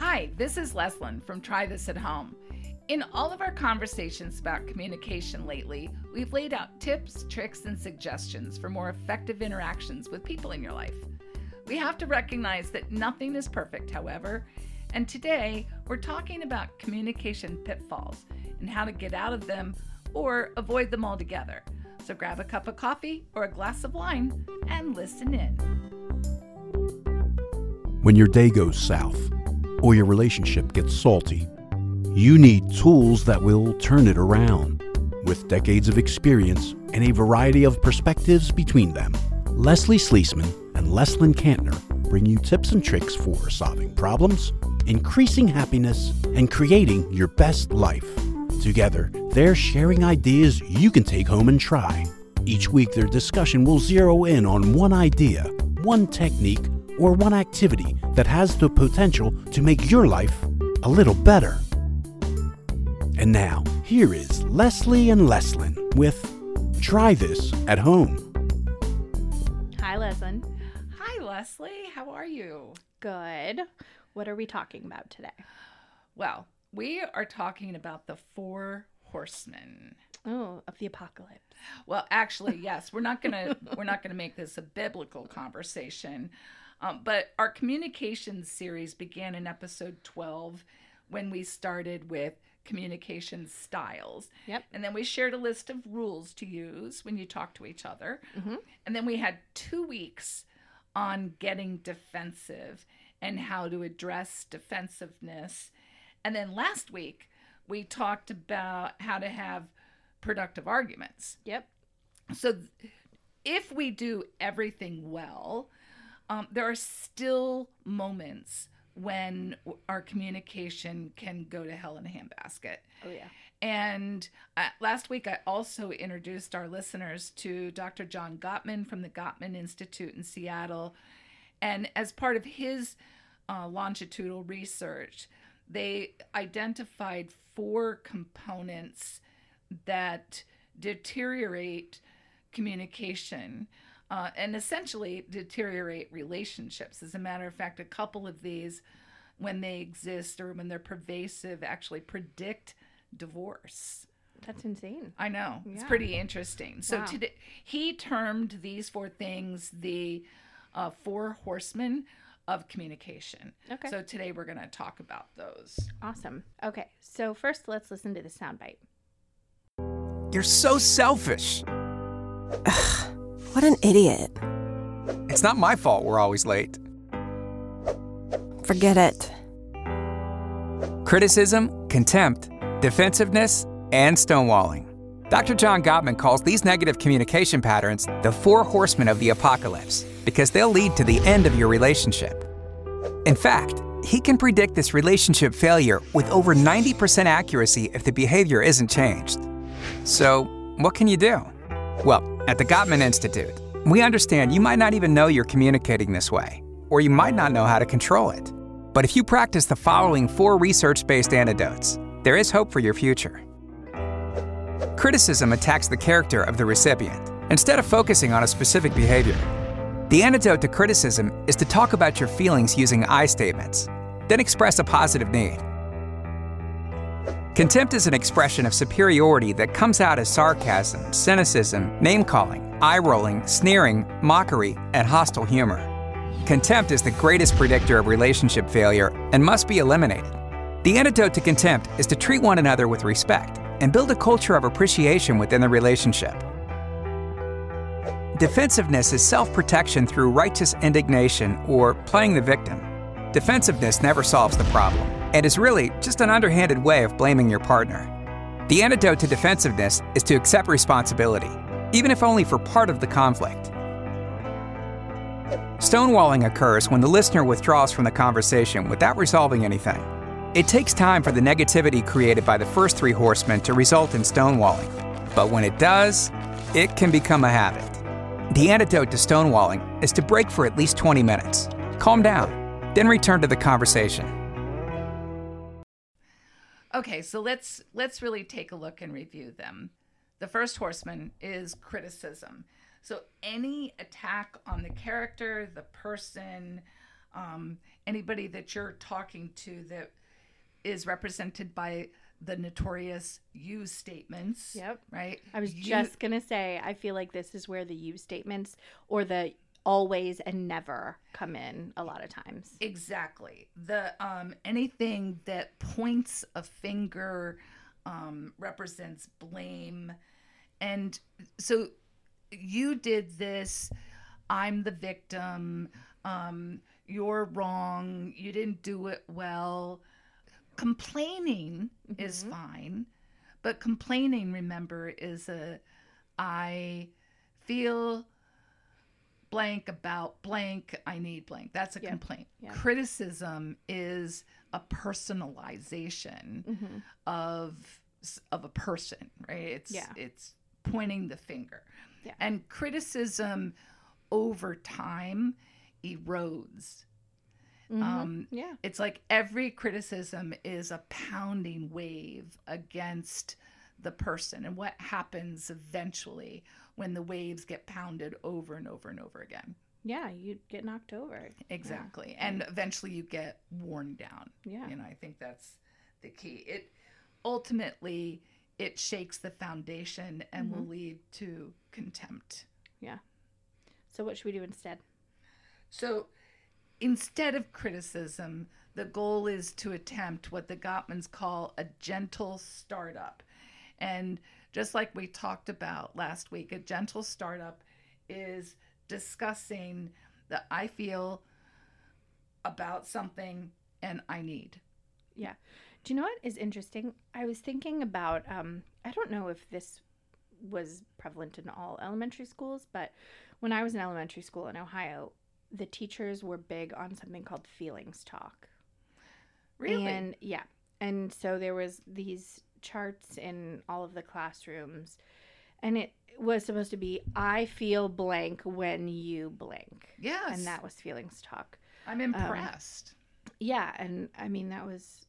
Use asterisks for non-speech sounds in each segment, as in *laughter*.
Hi, this is Leslyn from Try This at Home. In all of our conversations about communication lately, we've laid out tips, tricks, and suggestions for more effective interactions with people in your life. We have to recognize that nothing is perfect, however, and today we're talking about communication pitfalls and how to get out of them or avoid them altogether. So grab a cup of coffee or a glass of wine and listen in. When your day goes south or your relationship gets salty, you need tools that will turn it around. With decades of experience and a variety of perspectives between them, Leslie Sleesman and Leslyn Kantner bring you tips and tricks for solving problems, increasing happiness, and creating your best life. Together, they're sharing ideas you can take home and try. Each week, their discussion will zero in on one idea, one technique, or one activity that has the potential to make your life a little better. And now, here is Leslie and Leslyn with Try This at Home. Hi, Leslyn. Hi, Leslie. How are you? Good. What are we talking about today? Well, we are talking about the four horsemen. Oh, of the apocalypse. Well, actually, yes, we're not gonna we're not gonna make this a biblical conversation, um, but our communications series began in episode twelve when we started with communication styles. Yep. And then we shared a list of rules to use when you talk to each other. Mhm. And then we had two weeks on getting defensive and how to address defensiveness. And then last week, we talked about how to have productive arguments. Yep. So, if we do everything well, um, there are still moments when our communication can go to hell in a handbasket. Oh, yeah. And uh, last week, I also introduced our listeners to Dr. John Gottman from the Gottman Institute in Seattle. And as part of his uh, longitudinal research, they identified four components that deteriorate communication uh, and essentially deteriorate relationships. As a matter of fact, a couple of these, when they exist or when they're pervasive, actually predict divorce. That's insane. I know. It's pretty interesting. So Wow. today he termed these four things the uh, four horsemen of communication. Okay. So today we're going to talk about those. Awesome. Okay. So, first, let's listen to the soundbite. You're so selfish. What an idiot. It's not my fault we're always late. Forget it. Criticism, contempt, defensiveness, and stonewalling. Dr. John Gottman calls these negative communication patterns the four horsemen of the apocalypse because they'll lead to the end of your relationship. In fact, he can predict this relationship failure with over 90% accuracy if the behavior isn't changed. So, what can you do? Well, at the Gottman Institute, we understand you might not even know you're communicating this way, or you might not know how to control it. But if you practice the following four research based antidotes, there is hope for your future. Criticism attacks the character of the recipient instead of focusing on a specific behavior. The antidote to criticism is to talk about your feelings using I statements, then express a positive need. Contempt is an expression of superiority that comes out as sarcasm, cynicism, name calling, eye rolling, sneering, mockery, and hostile humor. Contempt is the greatest predictor of relationship failure and must be eliminated. The antidote to contempt is to treat one another with respect and build a culture of appreciation within the relationship. Defensiveness is self protection through righteous indignation or playing the victim. Defensiveness never solves the problem and is really just an underhanded way of blaming your partner. The antidote to defensiveness is to accept responsibility, even if only for part of the conflict. Stonewalling occurs when the listener withdraws from the conversation without resolving anything. It takes time for the negativity created by the first three horsemen to result in stonewalling, but when it does, it can become a habit. The antidote to stonewalling is to break for at least 20 minutes, calm down, then return to the conversation. Okay, so let's let's really take a look and review them. The first horseman is criticism. So any attack on the character, the person, um, anybody that you're talking to that is represented by the notorious you statements. Yep. Right. I was You- just going to say, I feel like this is where the you statements or the always and never come in a lot of times. Exactly. The um anything that points a finger um represents blame. And so you did this, I'm the victim, um you're wrong, you didn't do it well. Complaining is Mhm. fine, but complaining remember is a I feel blank about blank i need blank that's a complaint criticism is a personalization Mm-hmm. of of a person right it's Yeah. it's pointing the finger Yeah. and criticism over time erodes um yeah. it's like every criticism is a pounding wave against the person and what happens eventually when the waves get pounded over and over and over again Yeah. You get knocked over. exactly and eventually you get worn down Yeah. you know i think that's the key it ultimately it shakes the foundation and will mm-hmm. lead to contempt Yeah. So what should we do instead? So instead of criticism, the goal is to attempt what the Gottmans call a gentle startup. And just like we talked about last week, a gentle startup is discussing that I feel about something and I need. Yeah. Do you know what is interesting? I was thinking about um I don't know if this was prevalent in all elementary schools, but when I was in elementary school in Ohio, the teachers were big on something called feelings talk. Really? And yeah. And so there was these charts in all of the classrooms and it was supposed to be I feel blank when you blank. yes. And that was feelings talk. I'm um, impressed. Yeah, and I mean that was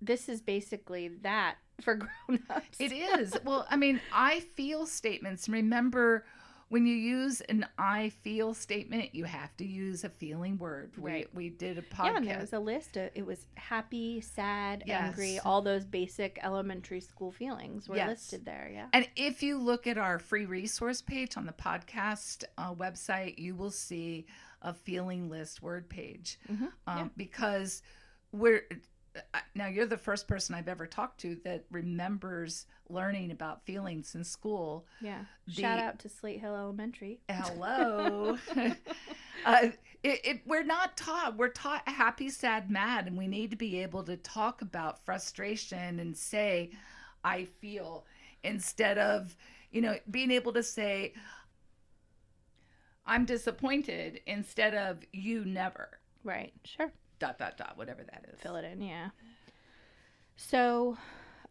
this is basically that for *laughs* grown-ups. It is. Well, I mean, I feel statements. Remember, when you use an I feel statement, you have to use a feeling word. Right. We, we did a podcast. Yeah, and there was a list. Of, it was happy, sad, angry, all those basic elementary school feelings were Yes. listed there. Yeah. and if you look at our free resource page on the podcast uh, website, you will see a feeling list word page. Mhm, Um, yeah. Because we're now you're the first person I've ever talked to that remembers learning about feelings in school. Yeah. Shout out to Slate Hill Elementary. Hello. *laughs* uh, it, it, we're not taught. We're taught happy, sad, mad, and we need to be able to talk about frustration and say, "I feel," instead of, you know, being able to say, "I'm disappointed," instead of "You never." Right. Sure. Dot dot dot. Whatever that is. Fill it in. Yeah. So,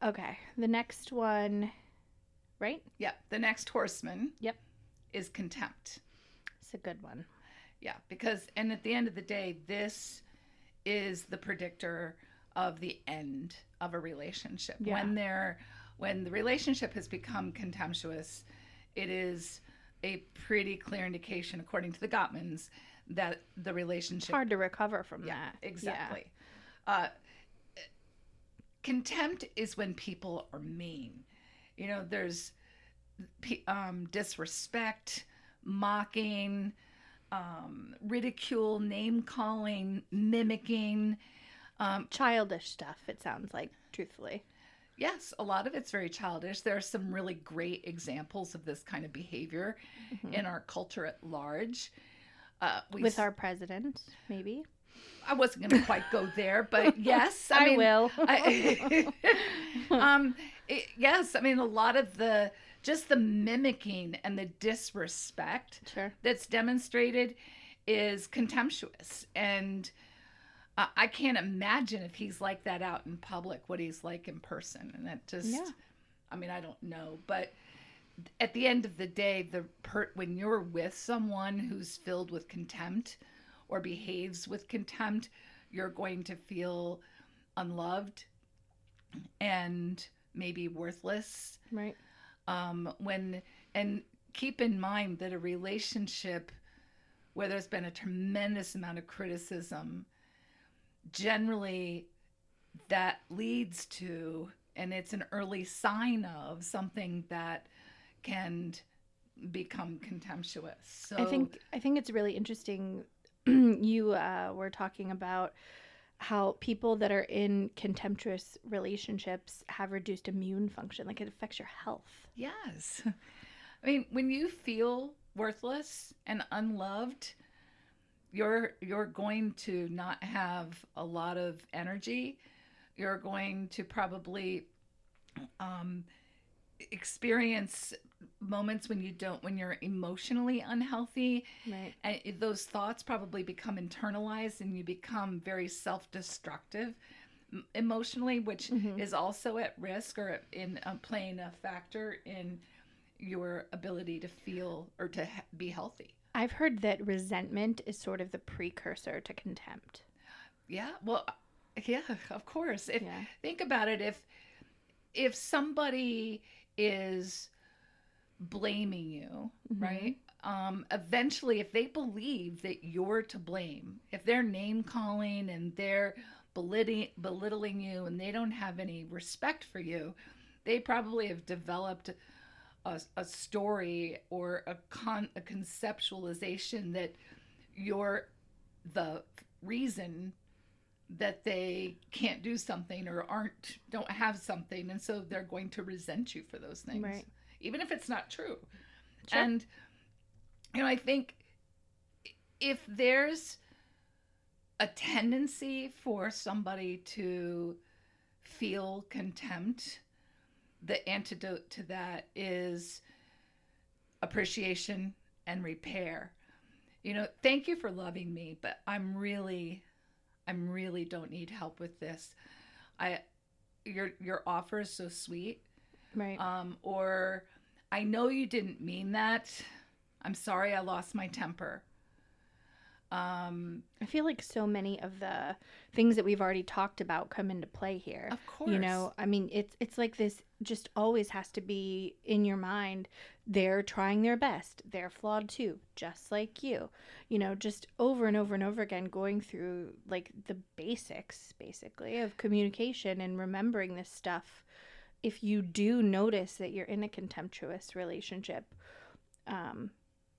okay. The next one, right? Yep. The next horseman. Yep. Is contempt. It's a good one. Yeah, because and at the end of the day, this is the predictor of the end of a relationship. Yeah. When they're when the relationship has become contemptuous, it is a pretty clear indication, according to the Gottmans, that the It's relationship hard to recover from yeah, that. exactly. Uh, contempt is when people are mean. You know, there's um, disrespect, mocking, um, ridicule, name calling, mimicking. Um, Childish stuff, it sounds like, truthfully. yes, a lot of it's very childish. There are some really great examples of this kind of behavior in our culture at large. Uh, With s- our president, maybe. I wasn't going to quite go there, but *laughs* yes, I, I, mean, will. *laughs* I, *laughs* um, it- yes, I mean a lot of the just the mimicking and the disrespect sure. that's demonstrated is contemptuous, and uh, I can't imagine if he's like that out in public, what he's like in person, and that just, Yeah. I mean, I don't know, but at the end of the day, the per- when you're with someone who's filled with contempt or behaves with contempt, you're going to feel unloved and maybe worthless. Right. Um, when and keep in mind that a relationship where there's been a tremendous amount of criticism generally that leads to and it's an early sign of something that can become contemptuous so I think I think it's really interesting. *clears throat* you uh, were talking about how people that are in contemptuous relationships have reduced immune function, like it affects your health. Yes. I mean, when you feel worthless and unloved, you're you're going to not have a lot of energy. You're going to probably um, experience moments when you don't when you're emotionally unhealthy Right. and those thoughts probably become internalized and you become very self-destructive emotionally which Mhm. is also at risk or in uh, playing a factor in your ability to feel or to he- be healthy I've heard that resentment is sort of the precursor to contempt. yeah well yeah of course if Yeah. think about it if if somebody is blaming you Mhm. right um eventually if they believe that you're to blame if they're name calling and they're belittling belittling you and they don't have any respect for you they probably have developed a, a story or a con a conceptualization that you're the reason that they can't do something or aren't don't have something and so they're going to resent you for those things Right. Even if it's not true. Sure. and you know i think if there's a tendency for somebody to feel contempt the antidote to that is appreciation and repair. You know thank you for loving me but i'm really i'm really don't need help with this. I your your offer is so sweet Right. um or i know you didn't mean that i'm sorry i lost my temper um I feel like so many of the things that we've already talked about come into play here. of course You know, I mean, it's it's like this just always has to be in your mind. They're trying their best. They're flawed too, just like you. You know, just over and over and over again going through like the basics basically of communication and remembering this stuff. If you do notice that you're in a contemptuous relationship, um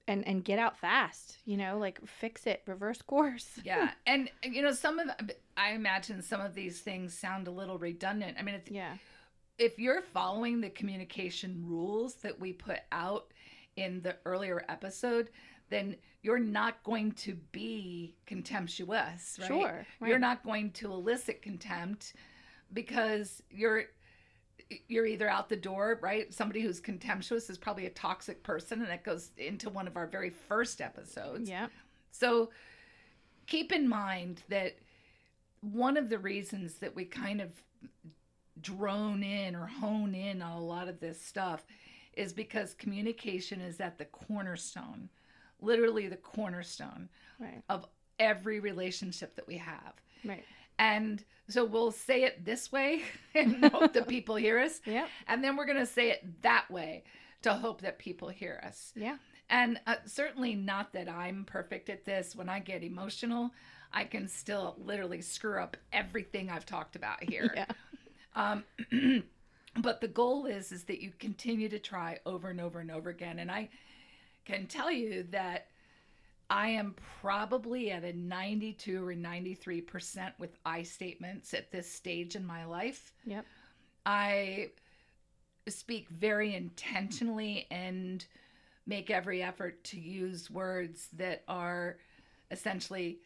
and and get out fast, you know, like fix it, reverse *laughs* course. yeah and you know some of i imagine some of these things sound a little redundant i mean it's, Yeah. if you're following the communication rules that we put out in the earlier episode then you're not going to be contemptuous right Sure. you're not going to elicit contempt because you're you're either out the door right somebody who's contemptuous is probably a toxic person and that goes into one of our very first episodes Yeah. so keep in mind that one of the reasons that we kind of drone in or hone in on a lot of this stuff is because communication is at the cornerstone, literally the cornerstone Right. of every relationship that we have. Right. And so we'll say it this way *laughs* and hope that *laughs* people hear us. Yeah. And then we're going to say it that way to hope that people hear us. Yeah. And uh, certainly not that I'm perfect at this. When I get emotional, I can still literally screw up everything I've talked about *laughs* here. Yeah. Um, *clears throat* but the goal is is that you continue to try over and over and over again. And I can tell you that I am probably at a 92 or 93% with I statements at this stage in my life. Yep. I speak very intentionally and make every effort to use words that are essentially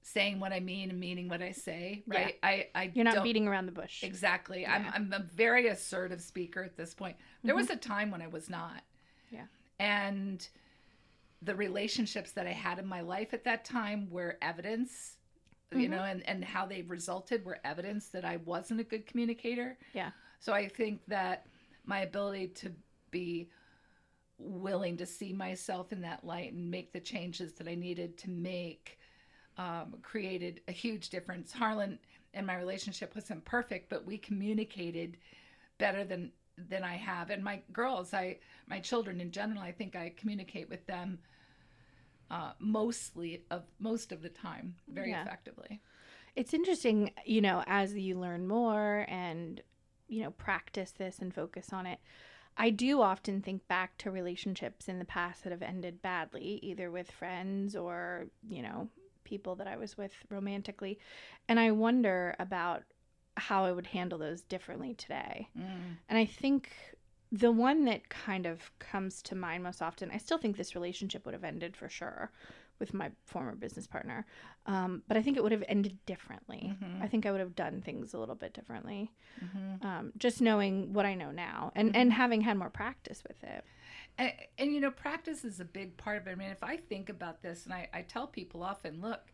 saying what I mean and meaning what I say. Yeah. Right? I, I You're not beating around the bush. Exactly. I'm I'm a very assertive speaker at this point. There was mm-hmm. a time when I was not. Yeah. And the relationships that I had in my life at that time were evidence, you Mhm. know, and and how they resulted were evidence that I wasn't a good communicator. Yeah. So I think that my ability to be willing to see myself in that light and make the changes that I needed to make um, created a huge difference. Harlan and my relationship wasn't perfect, but we communicated better than than I have. And my girls, I my children in general, I think I communicate with them uh, mostly of most of the time very Yeah. effectively. It's interesting, you know, as you learn more and, you know, practice this and focus on it. I do often think back to relationships in the past that have ended badly, either with friends or, you know, people that I was with romantically. And I wonder about how I would handle those differently today. Mm. And I think the one that kind of comes to mind most often, I still think this relationship would have ended for sure with my former business partner. Um, but I think it would have ended differently. Mhm. I think I would have done things a little bit differently. Mhm. Um, just knowing what I know now and, and having had more practice with it. And, and you know, practice is a big part of it. I mean, if I think about this, and I, I tell people often, look,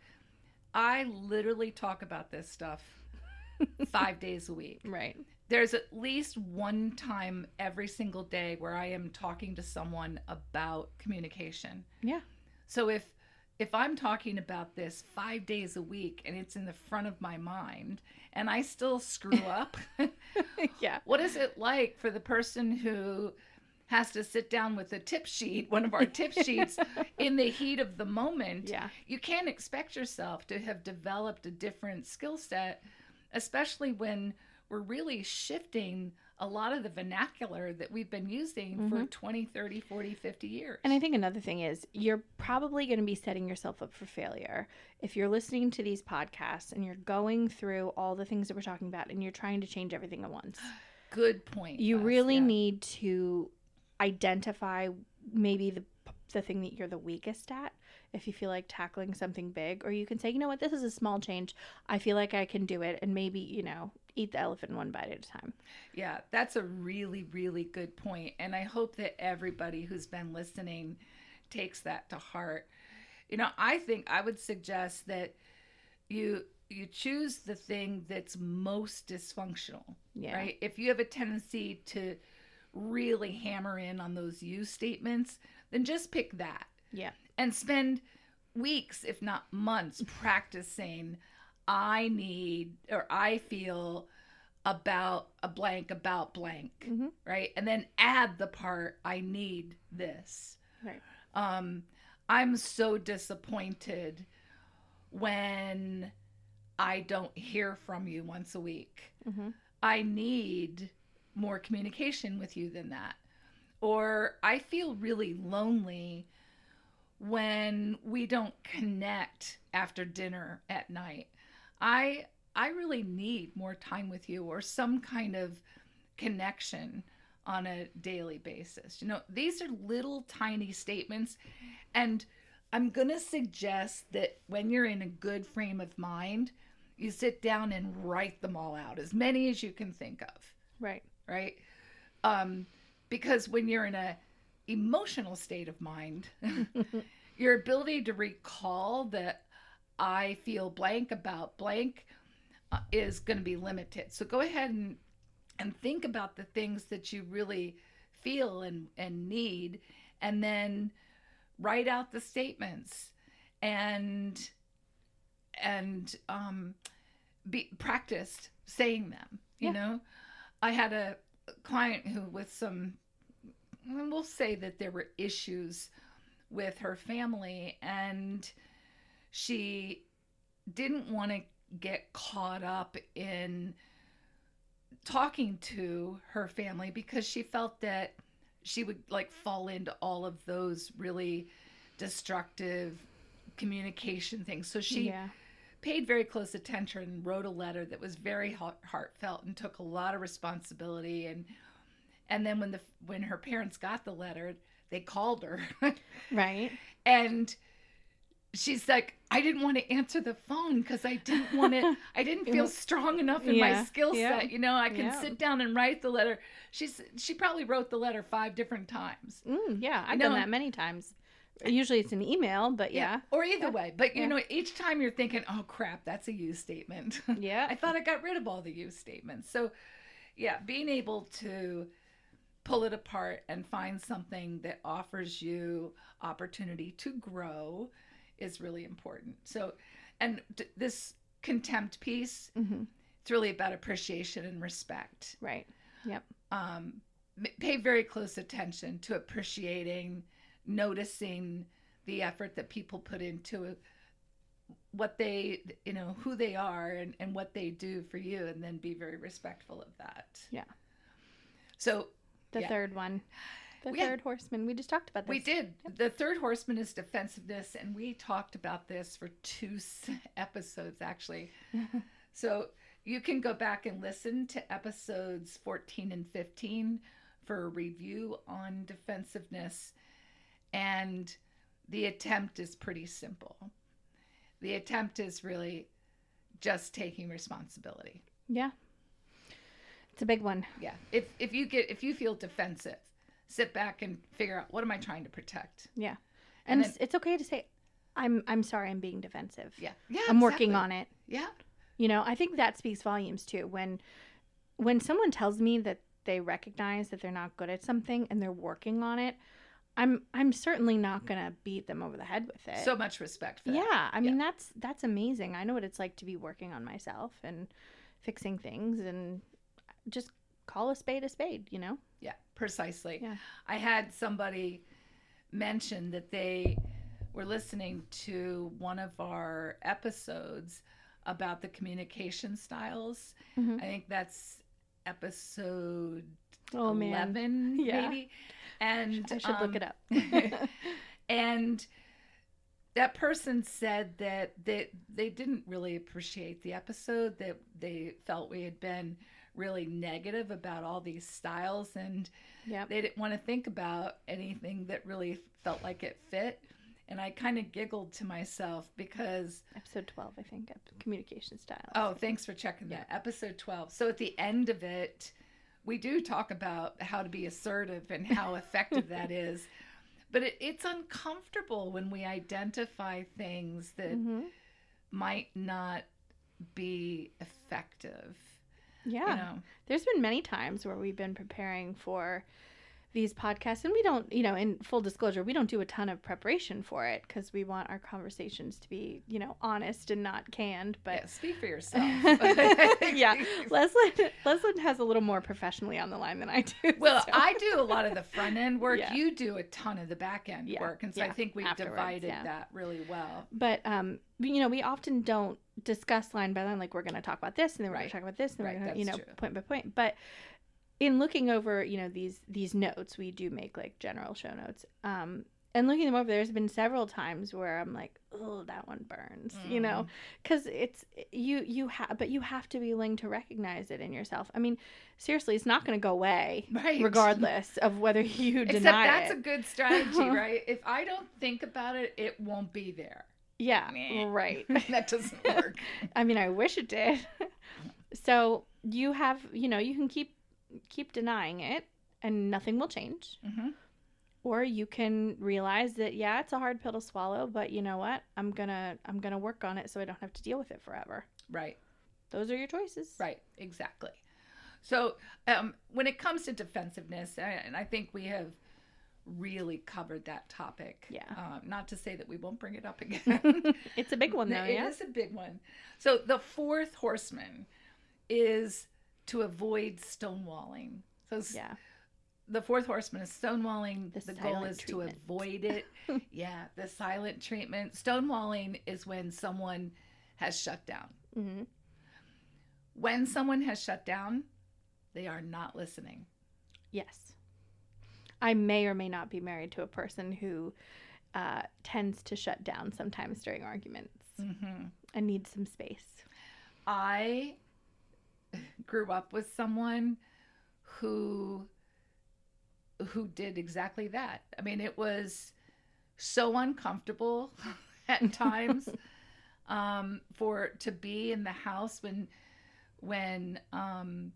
I literally talk about this stuff five days a week. Right. There's at least one time every single day where I am talking to someone about communication. Yeah. So if if I'm talking about this five days a week and it's in the front of my mind and I still screw *laughs* up, *laughs* yeah. what is it like for the person who has to sit down with a tip sheet, one of our tip *laughs* sheets, in the heat of the moment? Yeah. You can't expect yourself to have developed a different skill set, especially when we're really shifting a lot of the vernacular that we've been using for mm-hmm. 20, 30, 40, 50 years. And I think another thing is you're probably going to be setting yourself up for failure if you're listening to these podcasts and you're going through all the things that we're talking about and you're trying to change everything at once. Good point. You really yeah. need to identify maybe the the thing that you're the weakest at if you feel like tackling something big or you can say you know what this is a small change i feel like i can do it and maybe you know eat the elephant one bite at a time Yeah, that's a really, really good. And I hope that everybody who's been listening takes that to heart. You know, I think I would suggest that you you choose the thing that's most dysfunctional. Yeah. Right? If you have a tendency to really hammer in on those you statements, then just pick that yeah and spend weeks, if not months, practicing. I need or I feel about a blank about blank, Mhm. right? And then add the part I need this. right Um, I'm so disappointed when I don't hear from you once a week. mm-hmm. I need more communication with you than that. Or I feel really lonely when we don't connect after dinner at night. I I really need more time with you or some kind of connection on a daily basis. You know, these are little tiny statements and I'm going to suggest that when you're in a good frame of mind, you sit down and write them all out, as many as you can think of right right um because when you're in a emotional state of mind *laughs* *laughs* your ability to recall that i feel blank about blank uh, is going to be limited so go ahead and and think about the things that you really feel and and need and then write out the statements and and um be practiced saying them you Yeah. know i had a client who with some and we'll say that there were issues with her family and she didn't want to get caught up in talking to her family because she felt that she would like fall into all of those really destructive communication things. So she yeah. paid very close attention and wrote a letter that was very heart- heartfelt and took a lot of responsibility and and then when the when her parents got the letter they called her. *laughs* Right. And she's like i didn't want to answer the phone because i didn't want to *laughs* i didn't feel strong enough in my Yeah, skill yeah, set you know? I can yeah. sit down and write the letter. She's she probably wrote the letter five different times. Mm, yeah i've know- done that many times. Usually it's an email but yeah or either Yeah. way but you Yeah. know each time you're thinking oh crap that's a you statement. *laughs* Yeah. I thought I got rid of all the use statements. So, yeah, being able to pull it apart and find something that offers you opportunity to grow is really important. So, and d- this contempt piece, Mhm. it's really about appreciation and respect. right yep Um, pay very close attention to appreciating, noticing the effort that people put into what they you know who they are and, and what they do for you and then be very respectful of that Yeah. so The Yeah. third one. The Yeah. third horseman. We just talked about this. we did the third horseman is defensiveness and we talked about this for two episodes actually *laughs* so you can go back and listen to episodes 14 and 15 for a review on defensiveness and the attempt is pretty simple the attempt is really just taking responsibility Yeah. It's a big one. yeah if if you get if you feel defensive sit back and figure out what am i trying to protect Yeah. And And, then- it's, it's okay to say, I'm I'm sorry I'm being defensive. yeah yeah I'm working on it. yeah You know, I think that speaks volumes too. When when someone tells me that they recognize that they're not good at something and they're working on it, I'm I'm certainly not gonna beat them over the head with it. so much respect for that. yeah, I mean that's that's amazing. I know what it's like to be working on myself and fixing things and just call a spade a spade, you know? Yeah, precisely. Yeah. I had somebody mention that they were listening to one of our episodes about the communication styles. Mhm. I think that's episode Oh man. 11 *laughs* Yeah. maybe. And I should look um, it up. *laughs* *laughs* and that person said that they they didn't really appreciate the episode that they felt we had been really negative about all these styles and Yep. they didn't want to think about anything that really felt like it fit and i kind of giggled to myself because Episode 12, I think, of communication style. oh thanks for checking that episode 12 so at the end of it we do talk about how to be assertive and how *laughs* effective that is but it, it's uncomfortable when we identify things that Mhm. might not be effective Yeah. you know There's been many times where we've been preparing for these podcasts, and we don't, you know, in full disclosure, we don't do a ton of preparation for it because we want our conversations to be, you know, honest and not canned. yeah, But speak for yourself *laughs* yeah, *laughs* Leslie, Leslie has a little more professionally on the line than I do. *laughs* Well, so- I do a lot of the front end work. Yeah. You do a ton of the back end Yeah, work, and so I think we've afterwards, divided yeah. that really well. but um, you know, we often don't discuss line by line. Like we're going to talk about this, and then we're going to talk about this, and then Right, we're going to, you know, true. point by point. But in looking over, you know, these these notes, we do make like general show notes. Um, and looking them over, there's been several times where I'm like, oh, that one burns, you Mm. know, because it's you you have, but you have to be willing to recognize it in yourself. I mean, seriously, it's not going to go away, Right. regardless of whether *laughs* you Except deny that's it. a good strategy, *laughs* right? If I don't think about it, it won't be there. yeah, Meh. right. *laughs* that doesn't work. I mean, I wish it did. so you have, you know, you can keep keep denying it, and nothing will change. hmm Or you can realize that yeah, it's a hard pill to swallow, but you know what? I'm gonna I'm gonna work on it so I don't have to deal with it forever. Right. Those are your choices. Right, exactly. So um, when it comes to defensiveness, and I think we have really covered that topic. Yeah. Uh, not to say that we won't bring it up *laughs* again. it's a big one though. It yeah. is a big one. So the fourth horseman is to avoid stonewalling. So Yeah. the fourth horseman is stonewalling. The The, goal is treatment. to avoid it. *laughs* yeah, the silent treatment. Stonewalling is when someone has shut down. hmm When someone has shut down, they are not listening. Yes. I may or may not be married to a person who uh, tends to shut down sometimes during arguments hmm and needs some space. I grew up with someone who who did exactly that. I mean, it was so uncomfortable *laughs* at times *laughs* um, for to be in the house when when um,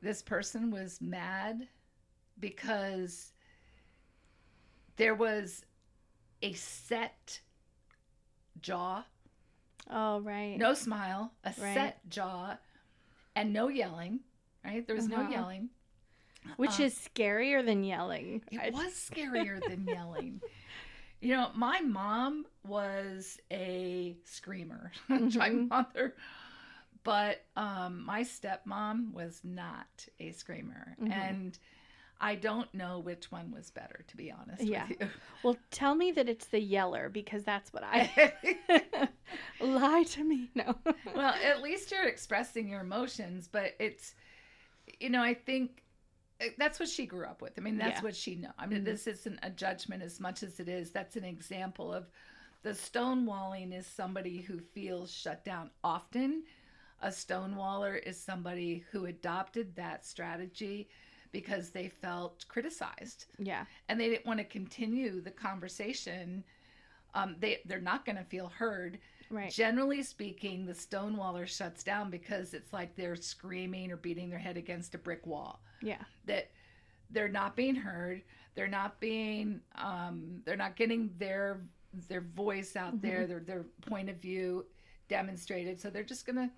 this person was mad because there was a set jaw Oh right. no smile, a Right. set jaw, and no yelling. Right? There was no Uh-huh. yelling. Which Uh, is scarier than yelling. It was *laughs* scarier than yelling. You know, my mom was a screamer, *laughs* my Mhm. mother, but um, my stepmom was not a screamer, Mhm. and I don't know which one was better, to be honest Yeah. with you. *laughs* Well, tell me that it's the yeller because that's what I *laughs* *laughs* lie to me. No. well, at least you're expressing your emotions, but it's, you know, I think eh, that's what she grew up with. I mean, that's Yeah. what she know. I mean, Mhm. this isn't a judgment as much as it is. That's an example of the stonewalling is somebody who feels shut down often. A stonewaller is somebody who adopted that strategy because they felt criticized yeah. and they didn't want to continue the conversation. Um, they they're not going to feel heard. Right. Generally speaking, the stonewaller shuts down because it's like they're screaming or beating their head against a brick wall. Yeah. That they're not being heard. They're not being. Um, they're not getting their their voice out there. Their their point of view demonstrated. So they're just gonna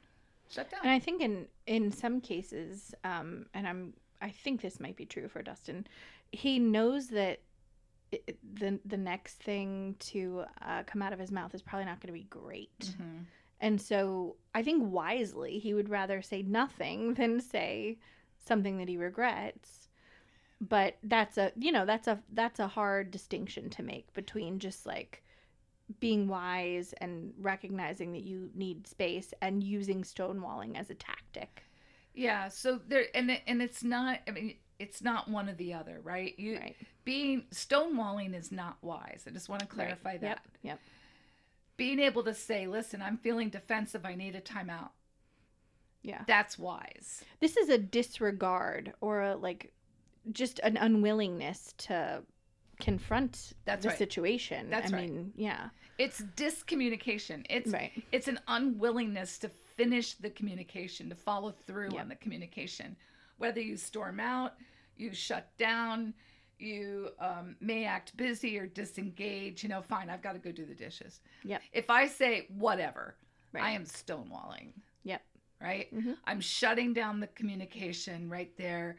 shut down. And I think in in some cases, um, and I'm I think this might be true for Dustin. He knows that it, the the next thing to uh, come out of his mouth is probably not going to be great, Mhm. and so I think wisely he would rather say nothing than say something that he regrets. But that's a you know that's a that's a hard distinction to make between just like being wise and recognizing that you need space and using stonewalling as a tactic. Yeah. So there, and it- and it's not. I mean, it's not one or the other, right? You Right. being stonewalling is not wise. I just want to clarify Right. that. Yep. Yep. Being able to say, "Listen, I'm feeling defensive. I need a timeout." Yeah. That's wise. This is a disregard or a like just an unwillingness to confront That's the right. situation. That's I right. mean, yeah. It's discommunication. It's Right. it's an unwillingness to finish the communication, to follow through Yep. on the communication. Whether you storm out, you shut down, you um, may act busy or disengage. You know, fine, I've got to go do the dishes. Yep. If I say whatever, Right. I am stonewalling. Yep. Right. Mhm. I'm shutting down the communication right there.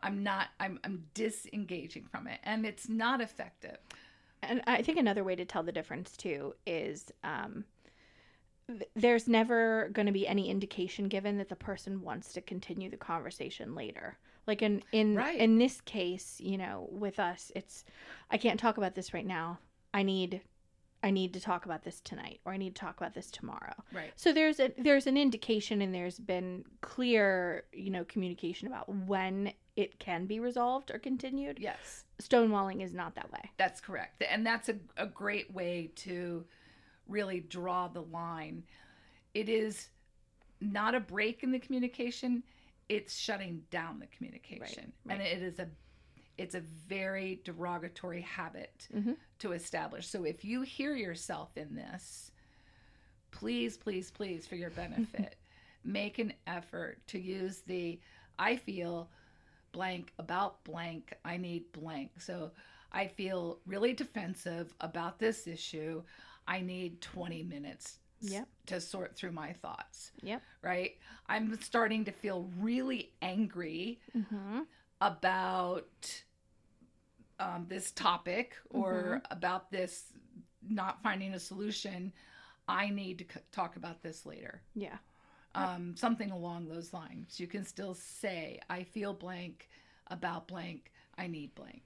I'm not. I'm. I'm disengaging from it, and it's not effective. And I think another way to tell the difference too is um, there's never going to be any indication given that the person wants to continue the conversation later. Like in in Right. in this case, you know, with us, it's I can't talk about this right now. I need I need to talk about this tonight, or I need to talk about this tomorrow. Right. So there's a there's an indication, and there's been clear, you know, communication about when it can be resolved or continued. Yes. Stonewalling is not that way. That's correct. And that's a, a great way to really draw the line. It is not a break in the communication, it's shutting down the communication. right. And it is a it's a very derogatory habit Mhm. to establish. So if you hear yourself in this, please, please, please, for your *laughs* benefit, make an effort to use the I feel blank about blank. I need blank. So I feel really defensive about this issue. I need 20 minutes Yep. to sort through my thoughts, Yep. right? I'm starting to feel really angry Mm-hmm. about um, this topic or about this not finding a solution. I need to c- talk about this later. Yeah. Um, something along those lines. You can still say, I feel blank about blank. I need blank.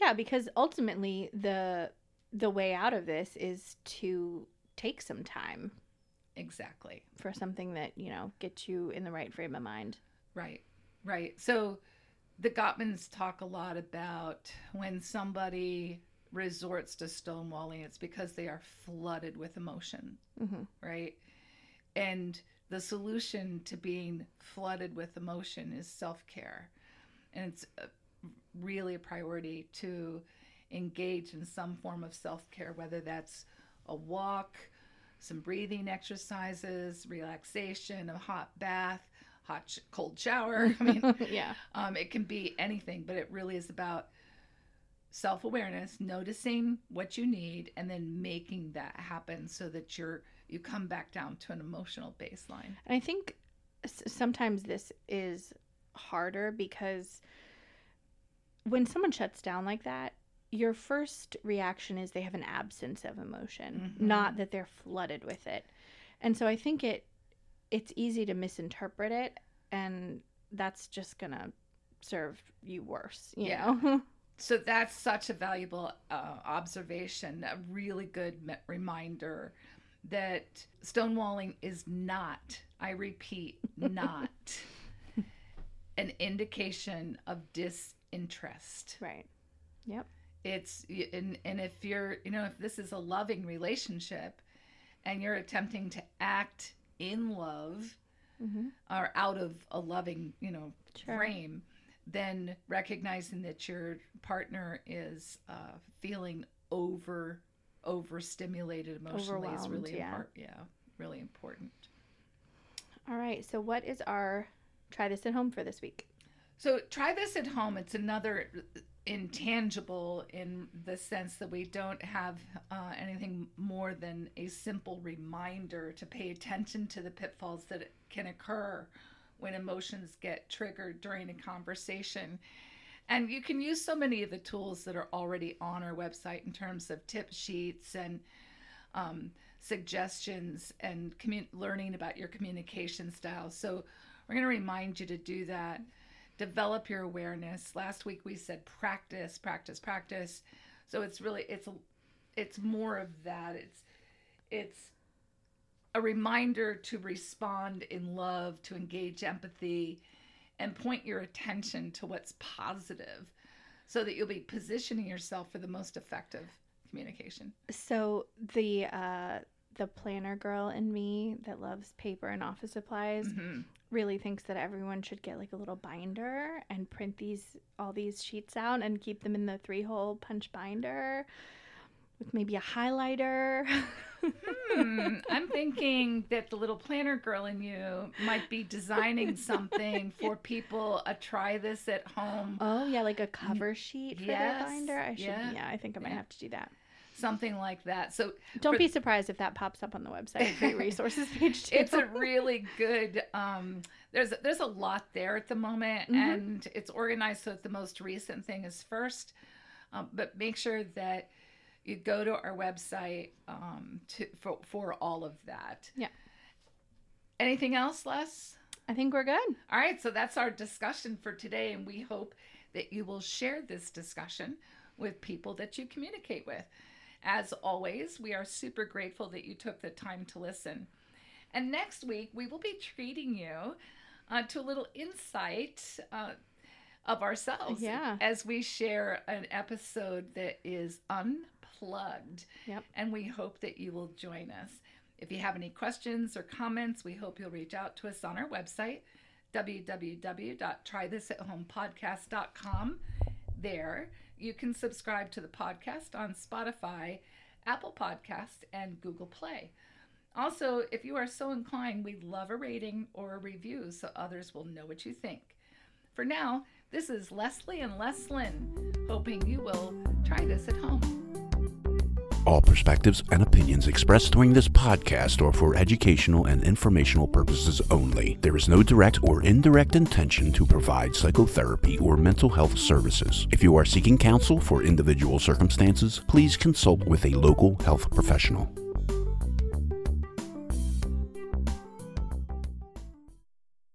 Yeah, because ultimately the the way out of this is to take some time Exactly. for something that, you know, gets you in the right frame of mind. Right, right. So the Gottmans talk a lot about when somebody resorts to stonewalling, it's because they are flooded with emotion, Mm-hmm. right? And the solution to being flooded with emotion is self care. And it's uh, really a priority to engage in some form of self care, whether that's a walk, some breathing exercises, relaxation, a hot bath, hot, sh- cold shower. *laughs* I mean, *laughs* yeah. um, it can be anything, but it really is about self awareness, noticing what you need, and then making that happen so that you're you come back down to an emotional baseline. And I think s- sometimes this is harder because when someone shuts down like that, your first reaction is they have an absence of emotion, Mhm. not that they're flooded with it. And so I think it it's easy to misinterpret it and that's just going to serve you worse. You Yeah. know. *laughs* So that's such a valuable uh, observation, a really good me- reminder that stonewalling is not, I repeat, *laughs* not an indication of disinterest. right. Yep. It's and and if you're, you know, if this is a loving relationship and you're attempting to act in love Mm-hmm. or out of a loving, you know, Sure. frame, then recognizing that your partner is uh, feeling over overstimulated emotionally is really yeah. important. Yeah, really important. All right. So, what is our try this at home for this week? So try this at home. It's another intangible in the sense that we don't have uh, anything more than a simple reminder to pay attention to the pitfalls that can occur when emotions get triggered during a conversation. And you can use so many of the tools that are already on our website in terms of tip sheets and um, suggestions and commu- learning about your communication style. So we're going to remind you to do that. Develop your awareness. Last week we said practice, practice, practice. So it's really it's it's more of that. It's it's a reminder to respond in love, to engage empathy, and point your attention to what's positive, so that you'll be positioning yourself for the most effective communication. So the uh, the planner girl in me that loves paper and office supplies Mhm. really thinks that everyone should get like a little binder and print these all these sheets out and keep them in the three hole punch binder with maybe a highlighter. Hmm, *laughs* I'm thinking that the little planner girl in you might be designing something *laughs* for people. A try this at home, oh yeah, like a cover sheet for yes, their binder. I should yeah, yeah, I think I might yeah. have to do that. Something like that. So Don't for- be surprised if that pops up on the website free resources *laughs* page too. it's a really good um there's there's a lot there at the moment Mhm. and it's organized so that the most recent thing is first um, but make sure that you go to our website um to for, for all of that Yeah. anything else les I think we're good. all right so that's our discussion for today and we hope that you will share this discussion with people that you communicate with as always we are super grateful that you took the time to listen and next week, we will be treating you uh, to a little insight uh, of ourselves Yeah. as we share an episode that is unplugged. Yep. And we hope that you will join us. If you have any questions or comments, we hope you'll reach out to us on our website, www.trythisathomepodcast.com. There, you can subscribe to the podcast on Spotify, Apple Podcast, and Google Play. Also, if you are so inclined, we'd love a rating or a review so others will know what you think. For now, this is Leslie and Leslyn, hoping you will try this at home. All perspectives and opinions expressed during this podcast are for educational and informational purposes only. There is no direct or indirect intention to provide psychotherapy or mental health services. If you are seeking counsel for individual circumstances, please consult with a local health professional.